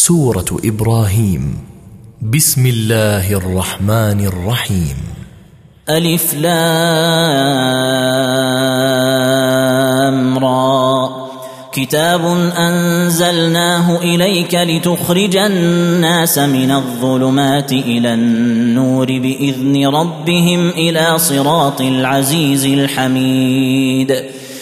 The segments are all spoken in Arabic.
سورة إبراهيم. بسم الله الرحمن الرحيم. ألف لام را. كتاب أنزلناه إليك لتخرج الناس من الظلمات إلى النور بإذن ربهم إلى صراط العزيز الحميد.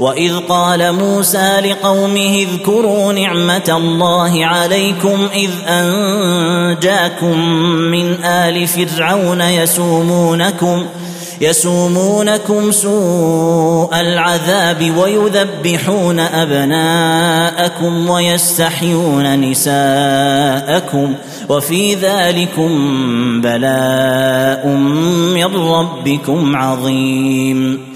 واذ قال موسى لقومه اذكروا نعمه الله عليكم اذ انجاكم من ال فرعون يسومونكم يسومونكم سوء العذاب ويذبحون ابناءكم ويستحيون نساءكم وفي ذلكم بلاء من ربكم عظيم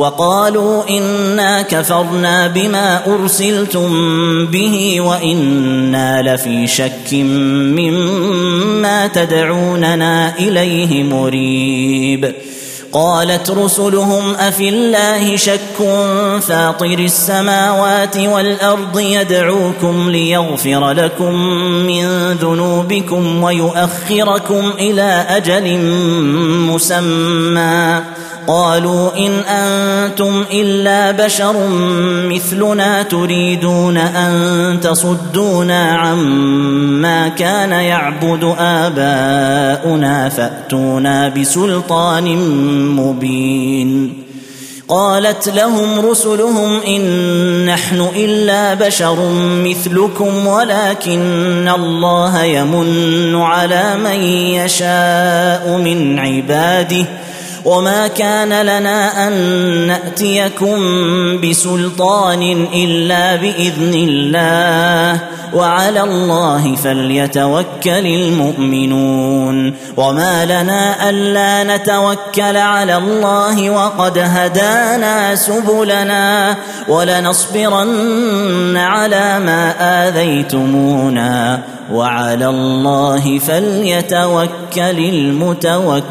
وقالوا إنا كفرنا بما أرسلتم به وإنا لفي شك مما تدعوننا إليه مريب. قالت رسلهم أفي الله شك فاطر السماوات والأرض يدعوكم ليغفر لكم من ذنوبكم ويؤخركم إلى أجل مسمى. قالوا إن أنتم إلا بشر مثلنا تريدون أن تصدونا عما كان يعبد آباؤنا فأتونا بسلطان مبين قالت لهم رسلهم إن نحن إلا بشر مثلكم ولكن الله يمن على من يشاء من عباده وما كان لنا ان ناتيكم بسلطان الا باذن الله وعلى الله فليتوكل المؤمنون وما لنا الا نتوكل على الله وقد هدانا سبلنا ولنصبرن على ما اذيتمونا وعلى الله فليتوكل المتوكلون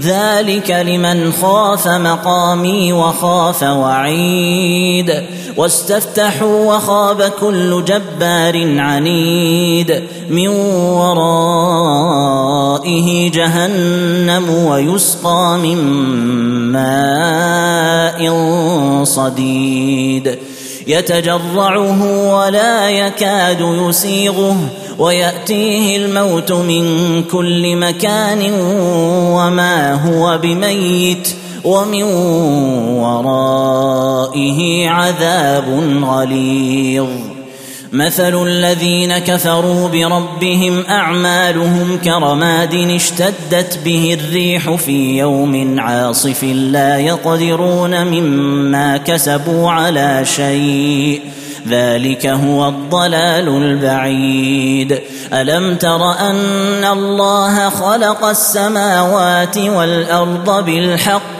ذلك لمن خاف مقامي وخاف وعيد. واستفتحوا وخاب كل جبار عنيد. من ورائه جهنم ويسقى من ماء صديد. يتجرعه ولا يكاد يسيغه. ويأتيه الموت من كل مكان وما هو بميت ومن ورائه عذاب غليظ. مثل الذين كفروا بربهم أعمالهم كرماد اشتدت به الريح في يوم عاصف لا يقدرون مما كسبوا على شيء. ذلك هو الضلال البعيد. ألم تر أن الله خلق السماوات والأرض بالحق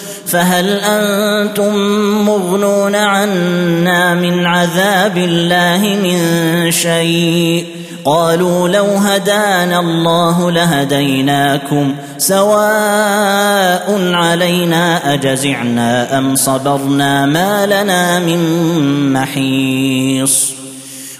فهل أنتم مغنون عنا من عذاب الله من شيء؟ قالوا لو هدانا الله لهديناكم سواء علينا أجزعنا أم صبرنا ما لنا من محيص.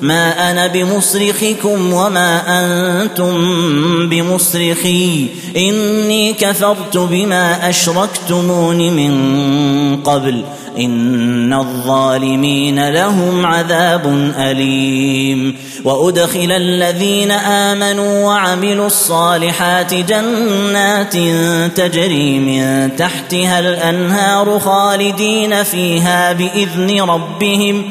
ما أنا بمصرخكم وما أنتم بمصرخي. إني كفرت بما أشركتمون من قبل. إن الظالمين لهم عذاب أليم. وأدخل الذين آمنوا وعملوا الصالحات جنات تجري من تحتها الأنهار خالدين فيها بإذن ربهم.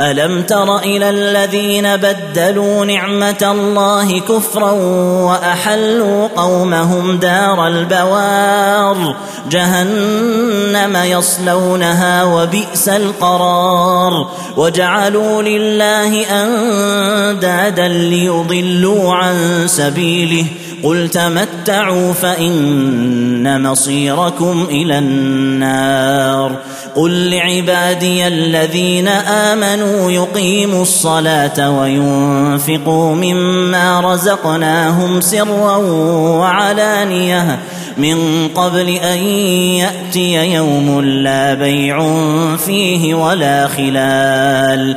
ألم تر إلى الذين بدلوا نعمة الله كفرا وأحلوا قومهم دار البوار؟ جهنم يصلونها وبئس القرار. وجعلوا لله أندادا ليضلوا عن سبيله. قل تمتعوا فإن مصيركم إلى النار. قل لعبادي الذين آمنوا يقيموا الصلاة وينفقوا مما رزقناهم سرا وعلانية. من قبل أن يأتي يوم لا بيع فيه ولا خلال.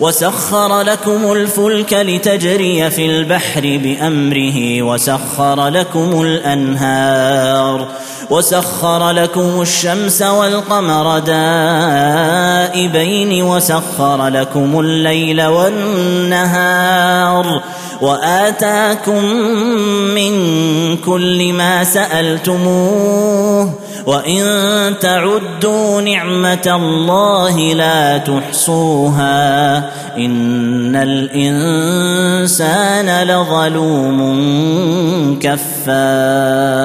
وسخر لكم الفلك لتجري في البحر بأمره وسخر لكم الأنهار وسخر لكم الشمس والقمر دائبين وسخر لكم الليل والنهار. وآتاكم من كل ما سألتموه وإن تعدوا نعمة الله لا تحصوها إن الإنسان لظلوم كفار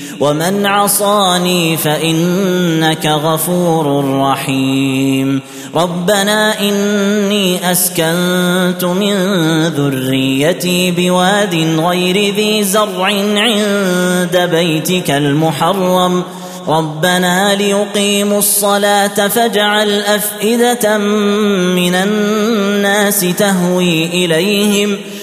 ومن عصاني فانك غفور رحيم ربنا اني اسكنت من ذريتي بواد غير ذي زرع عند بيتك المحرم ربنا ليقيموا الصلاه فاجعل افئده من الناس تهوي اليهم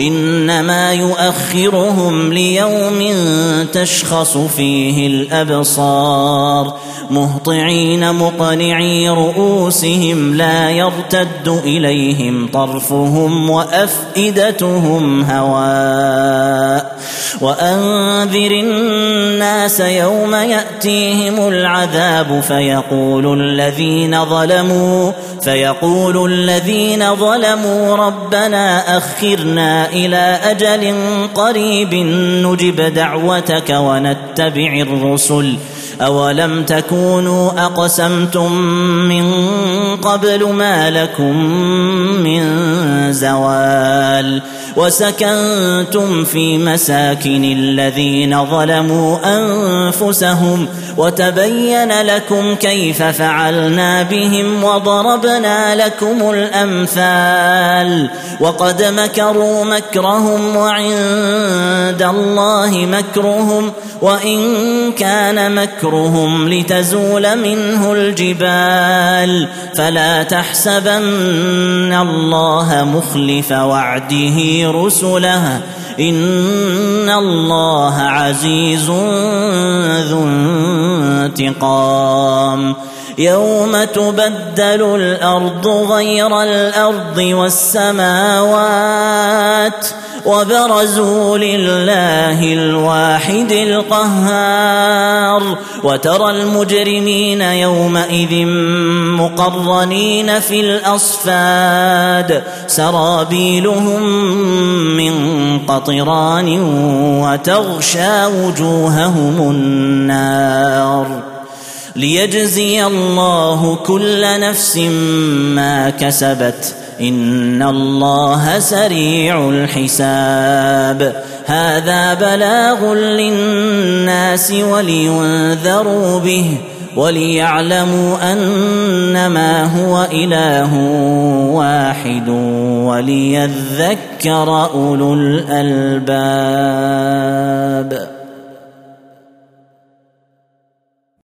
إنما يؤخرهم ليوم تشخص فيه الأبصار مهطعين مقنعي رؤوسهم لا يرتد إليهم طرفهم وأفئدتهم هواء وأنذر الناس يوم يأتيهم العذاب فيقول الذين ظلموا فيقول الذين ظلموا ربنا أخرنا إلى أجل قريب نجب دعوتك ونتبع الرسل. اولم تكونوا اقسمتم من قبل ما لكم من زوال وسكنتم في مساكن الذين ظلموا انفسهم وتبين لكم كيف فعلنا بهم وضربنا لكم الامثال وقد مكروا مكرهم وعند الله مكرهم وان كان مكرهم لتزول منه الجبال فلا تحسبن الله مخلف وعده رسله إن الله عزيز ذو انتقام يوم تبدل الأرض غير الأرض والسماوات وبرزوا لله الواحد القهار. وترى المجرمين يومئذ مقرنين في الأصفاد. سرابيلهم من قطران وتغشى وجوههم النار. ليجزي الله كل نفس ما كسبت ان الله سريع الحساب هذا بلاغ للناس ولينذروا به وليعلموا انما هو اله واحد وليذكر اولو الالباب